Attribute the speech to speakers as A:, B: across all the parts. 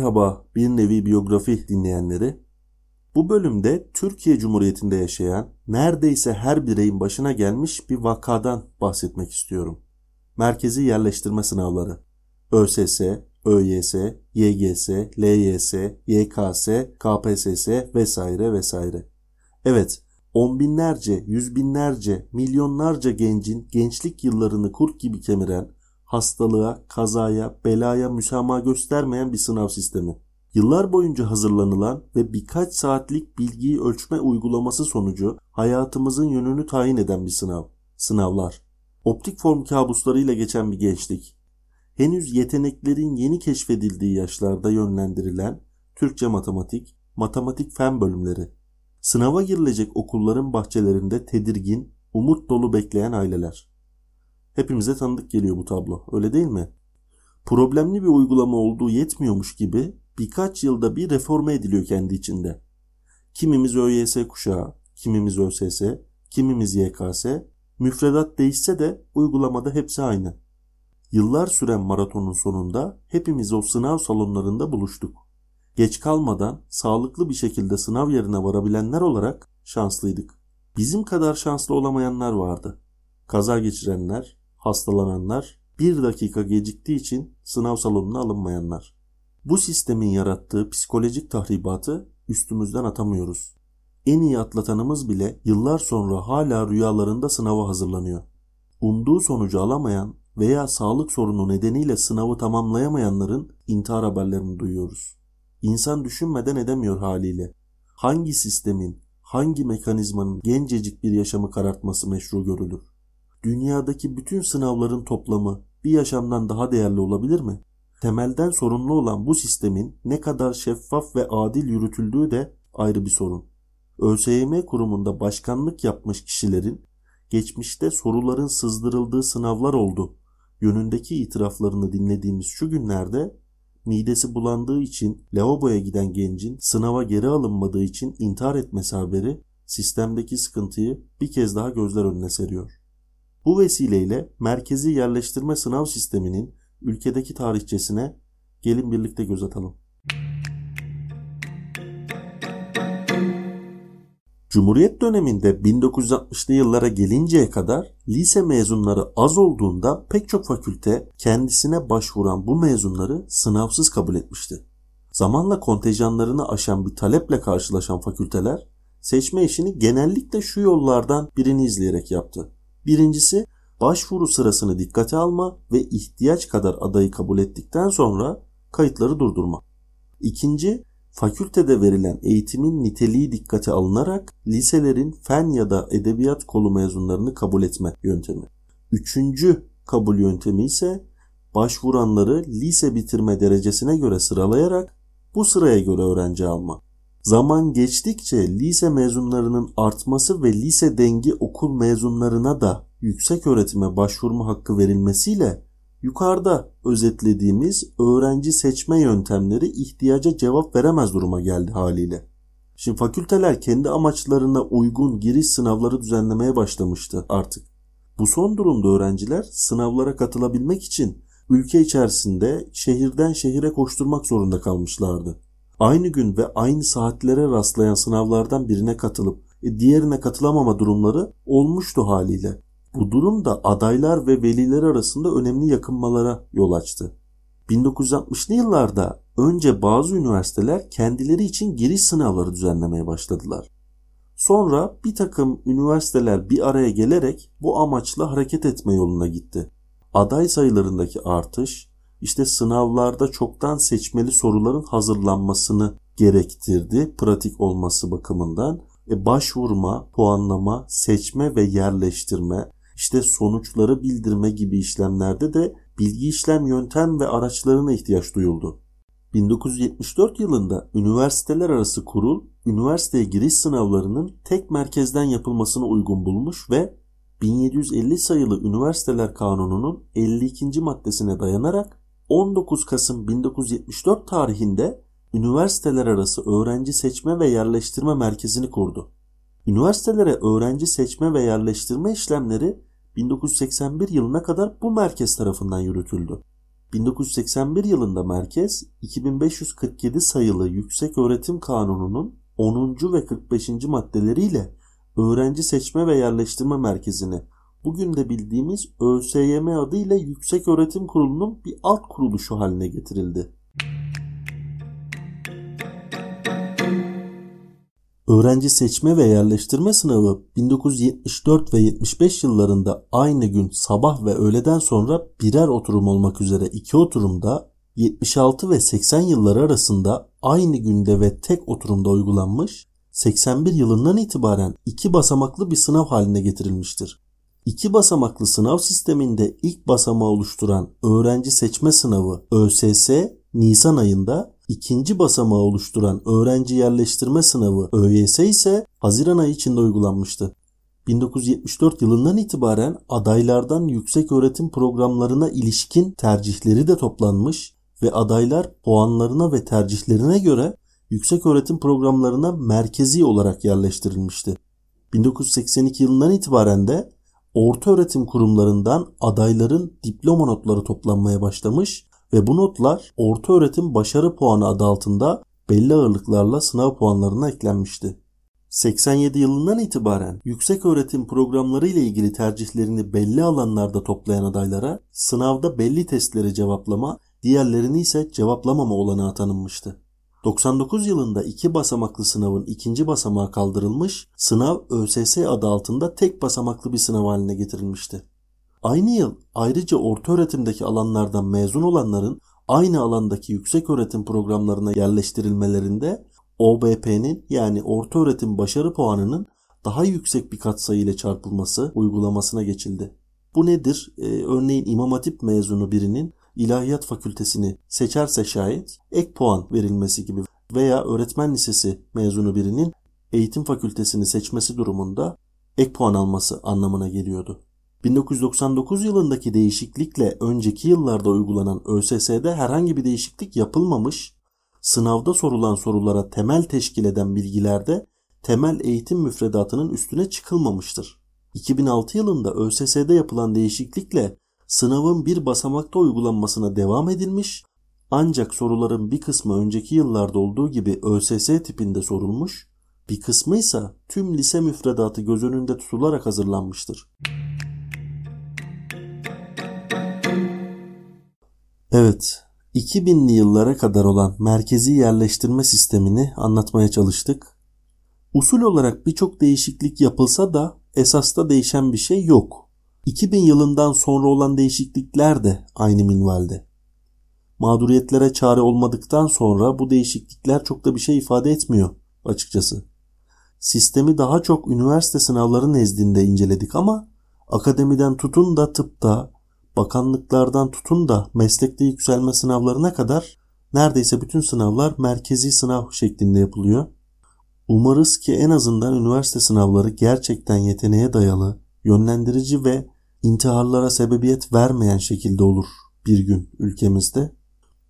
A: Merhaba, bir nevi biyografi dinleyenleri. Bu bölümde Türkiye Cumhuriyeti'nde yaşayan neredeyse her bireyin başına gelmiş bir vakadan bahsetmek istiyorum. Merkezi yerleştirme sınavları. ÖSS, ÖYS, YGS, LYS, YKS, KPSS vesaire vesaire. Evet, on binlerce, yüz binlerce, milyonlarca gencin gençlik yıllarını kurt gibi kemiren hastalığa, kazaya, belaya müsamaha göstermeyen bir sınav sistemi. Yıllar boyunca hazırlanılan ve birkaç saatlik bilgiyi ölçme uygulaması sonucu hayatımızın yönünü tayin eden bir sınav. Sınavlar. Optik form kabuslarıyla geçen bir gençlik. Henüz yeteneklerin yeni keşfedildiği yaşlarda yönlendirilen Türkçe matematik, matematik fen bölümleri. Sınava girilecek okulların bahçelerinde tedirgin, umut dolu bekleyen aileler. Hepimize tanıdık geliyor bu tablo. Öyle değil mi? Problemli bir uygulama olduğu yetmiyormuş gibi birkaç yılda bir reforme ediliyor kendi içinde. Kimimiz ÖYS kuşağı, kimimiz ÖSS, kimimiz YKS, müfredat değişse de uygulamada hepsi aynı. Yıllar süren maratonun sonunda hepimiz o sınav salonlarında buluştuk. Geç kalmadan sağlıklı bir şekilde sınav yerine varabilenler olarak şanslıydık. Bizim kadar şanslı olamayanlar vardı. Kaza geçirenler, hastalananlar, bir dakika geciktiği için sınav salonuna alınmayanlar. Bu sistemin yarattığı psikolojik tahribatı üstümüzden atamıyoruz. En iyi atlatanımız bile yıllar sonra hala rüyalarında sınava hazırlanıyor. Umduğu sonucu alamayan veya sağlık sorunu nedeniyle sınavı tamamlayamayanların intihar haberlerini duyuyoruz. İnsan düşünmeden edemiyor haliyle. Hangi sistemin, hangi mekanizmanın gencecik bir yaşamı karartması meşru görülür? Dünyadaki bütün sınavların toplamı bir yaşamdan daha değerli olabilir mi? Temelden sorumlu olan bu sistemin ne kadar şeffaf ve adil yürütüldüğü de ayrı bir sorun. ÖSYM kurumunda başkanlık yapmış kişilerin geçmişte soruların sızdırıldığı sınavlar oldu yönündeki itiraflarını dinlediğimiz şu günlerde midesi bulandığı için lavaboya giden gencin sınava geri alınmadığı için intihar etmesi haberi sistemdeki sıkıntıyı bir kez daha gözler önüne seriyor. Bu vesileyle merkezi yerleştirme sınav sisteminin ülkedeki tarihçesine gelin birlikte göz atalım. Cumhuriyet döneminde 1960'lı yıllara gelinceye kadar lise mezunları az olduğunda pek çok fakülte kendisine başvuran bu mezunları sınavsız kabul etmişti. Zamanla kontenjanlarını aşan bir taleple karşılaşan fakülteler seçme işini genellikle şu yollardan birini izleyerek yaptı. Birincisi başvuru sırasını dikkate alma ve ihtiyaç kadar adayı kabul ettikten sonra kayıtları durdurma. İkinci, fakültede verilen eğitimin niteliği dikkate alınarak liselerin fen ya da edebiyat kolu mezunlarını kabul etme yöntemi. Üçüncü kabul yöntemi ise başvuranları lise bitirme derecesine göre sıralayarak bu sıraya göre öğrenci alma. Zaman geçtikçe lise mezunlarının artması ve lise dengi okul mezunlarına da yüksek öğretime başvurma hakkı verilmesiyle yukarıda özetlediğimiz öğrenci seçme yöntemleri ihtiyaca cevap veremez duruma geldi haliyle. Şimdi fakülteler kendi amaçlarına uygun giriş sınavları düzenlemeye başlamıştı artık. Bu son durumda öğrenciler sınavlara katılabilmek için ülke içerisinde şehirden şehire koşturmak zorunda kalmışlardı aynı gün ve aynı saatlere rastlayan sınavlardan birine katılıp e, diğerine katılamama durumları olmuştu haliyle. Bu durum da adaylar ve veliler arasında önemli yakınmalara yol açtı. 1960'lı yıllarda önce bazı üniversiteler kendileri için giriş sınavları düzenlemeye başladılar. Sonra bir takım üniversiteler bir araya gelerek bu amaçla hareket etme yoluna gitti. Aday sayılarındaki artış işte sınavlarda çoktan seçmeli soruların hazırlanmasını gerektirdi pratik olması bakımından. E başvurma, puanlama, seçme ve yerleştirme, işte sonuçları bildirme gibi işlemlerde de bilgi işlem yöntem ve araçlarına ihtiyaç duyuldu. 1974 yılında üniversiteler arası kurul, üniversiteye giriş sınavlarının tek merkezden yapılmasını uygun bulmuş ve 1750 sayılı Üniversiteler Kanunu'nun 52. maddesine dayanarak 19 Kasım 1974 tarihinde üniversiteler arası öğrenci seçme ve yerleştirme merkezini kurdu. Üniversitelere öğrenci seçme ve yerleştirme işlemleri 1981 yılına kadar bu merkez tarafından yürütüldü. 1981 yılında merkez 2547 sayılı Yüksek Öğretim Kanunu'nun 10. ve 45. maddeleriyle öğrenci seçme ve yerleştirme merkezini bugün de bildiğimiz ÖSYM adıyla Yüksek Öğretim Kurulu'nun bir alt kuruluşu haline getirildi. Öğrenci seçme ve yerleştirme sınavı 1974 ve 75 yıllarında aynı gün sabah ve öğleden sonra birer oturum olmak üzere iki oturumda 76 ve 80 yılları arasında aynı günde ve tek oturumda uygulanmış, 81 yılından itibaren iki basamaklı bir sınav haline getirilmiştir. İki basamaklı sınav sisteminde ilk basamağı oluşturan öğrenci seçme sınavı ÖSS Nisan ayında ikinci basamağı oluşturan öğrenci yerleştirme sınavı ÖYS ise Haziran ayı içinde uygulanmıştı. 1974 yılından itibaren adaylardan yüksek öğretim programlarına ilişkin tercihleri de toplanmış ve adaylar puanlarına ve tercihlerine göre yüksek öğretim programlarına merkezi olarak yerleştirilmişti. 1982 yılından itibaren de orta öğretim kurumlarından adayların diploma notları toplanmaya başlamış ve bu notlar orta öğretim başarı puanı adı altında belli ağırlıklarla sınav puanlarına eklenmişti. 87 yılından itibaren yüksek öğretim programları ile ilgili tercihlerini belli alanlarda toplayan adaylara sınavda belli testleri cevaplama, diğerlerini ise cevaplamama olanağı tanınmıştı. 99 yılında iki basamaklı sınavın ikinci basamağı kaldırılmış, sınav ÖSS adı altında tek basamaklı bir sınav haline getirilmişti. Aynı yıl ayrıca orta öğretimdeki alanlardan mezun olanların aynı alandaki yüksek öğretim programlarına yerleştirilmelerinde OBP'nin yani orta öğretim başarı puanının daha yüksek bir katsayı ile çarpılması uygulamasına geçildi. Bu nedir? Ee, örneğin İmam Hatip mezunu birinin ilahiyat fakültesini seçerse şayet ek puan verilmesi gibi veya öğretmen lisesi mezunu birinin eğitim fakültesini seçmesi durumunda ek puan alması anlamına geliyordu. 1999 yılındaki değişiklikle önceki yıllarda uygulanan ÖSS'de herhangi bir değişiklik yapılmamış, sınavda sorulan sorulara temel teşkil eden bilgilerde temel eğitim müfredatının üstüne çıkılmamıştır. 2006 yılında ÖSS'de yapılan değişiklikle sınavın bir basamakta uygulanmasına devam edilmiş ancak soruların bir kısmı önceki yıllarda olduğu gibi ÖSS tipinde sorulmuş, bir kısmı ise tüm lise müfredatı göz önünde tutularak hazırlanmıştır. Evet, 2000'li yıllara kadar olan merkezi yerleştirme sistemini anlatmaya çalıştık. Usul olarak birçok değişiklik yapılsa da esasta değişen bir şey yok. 2000 yılından sonra olan değişiklikler de aynı minvalde. Mağduriyetlere çare olmadıktan sonra bu değişiklikler çok da bir şey ifade etmiyor açıkçası. Sistemi daha çok üniversite sınavları nezdinde inceledik ama akademiden tutun da tıpta, bakanlıklardan tutun da meslekte yükselme sınavlarına kadar neredeyse bütün sınavlar merkezi sınav şeklinde yapılıyor. Umarız ki en azından üniversite sınavları gerçekten yeteneğe dayalı, yönlendirici ve intiharlara sebebiyet vermeyen şekilde olur bir gün ülkemizde.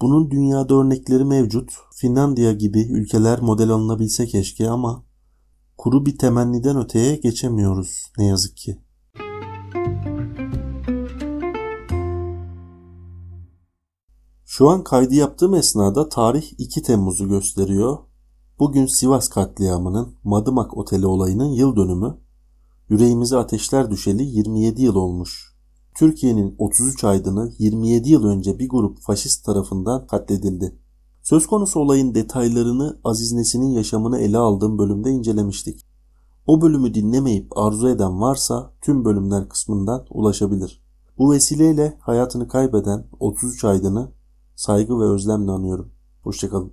A: Bunun dünyada örnekleri mevcut. Finlandiya gibi ülkeler model alınabilse keşke ama kuru bir temenniden öteye geçemiyoruz ne yazık ki. Şu an kaydı yaptığım esnada tarih 2 Temmuz'u gösteriyor. Bugün Sivas katliamının Madımak Oteli olayının yıl dönümü. Yüreğimize ateşler düşeli 27 yıl olmuş. Türkiye'nin 33 aydını 27 yıl önce bir grup faşist tarafından katledildi. Söz konusu olayın detaylarını Aziz Nesin'in yaşamını ele aldığım bölümde incelemiştik. O bölümü dinlemeyip arzu eden varsa tüm bölümler kısmından ulaşabilir. Bu vesileyle hayatını kaybeden 33 aydını saygı ve özlemle anıyorum. Hoşçakalın.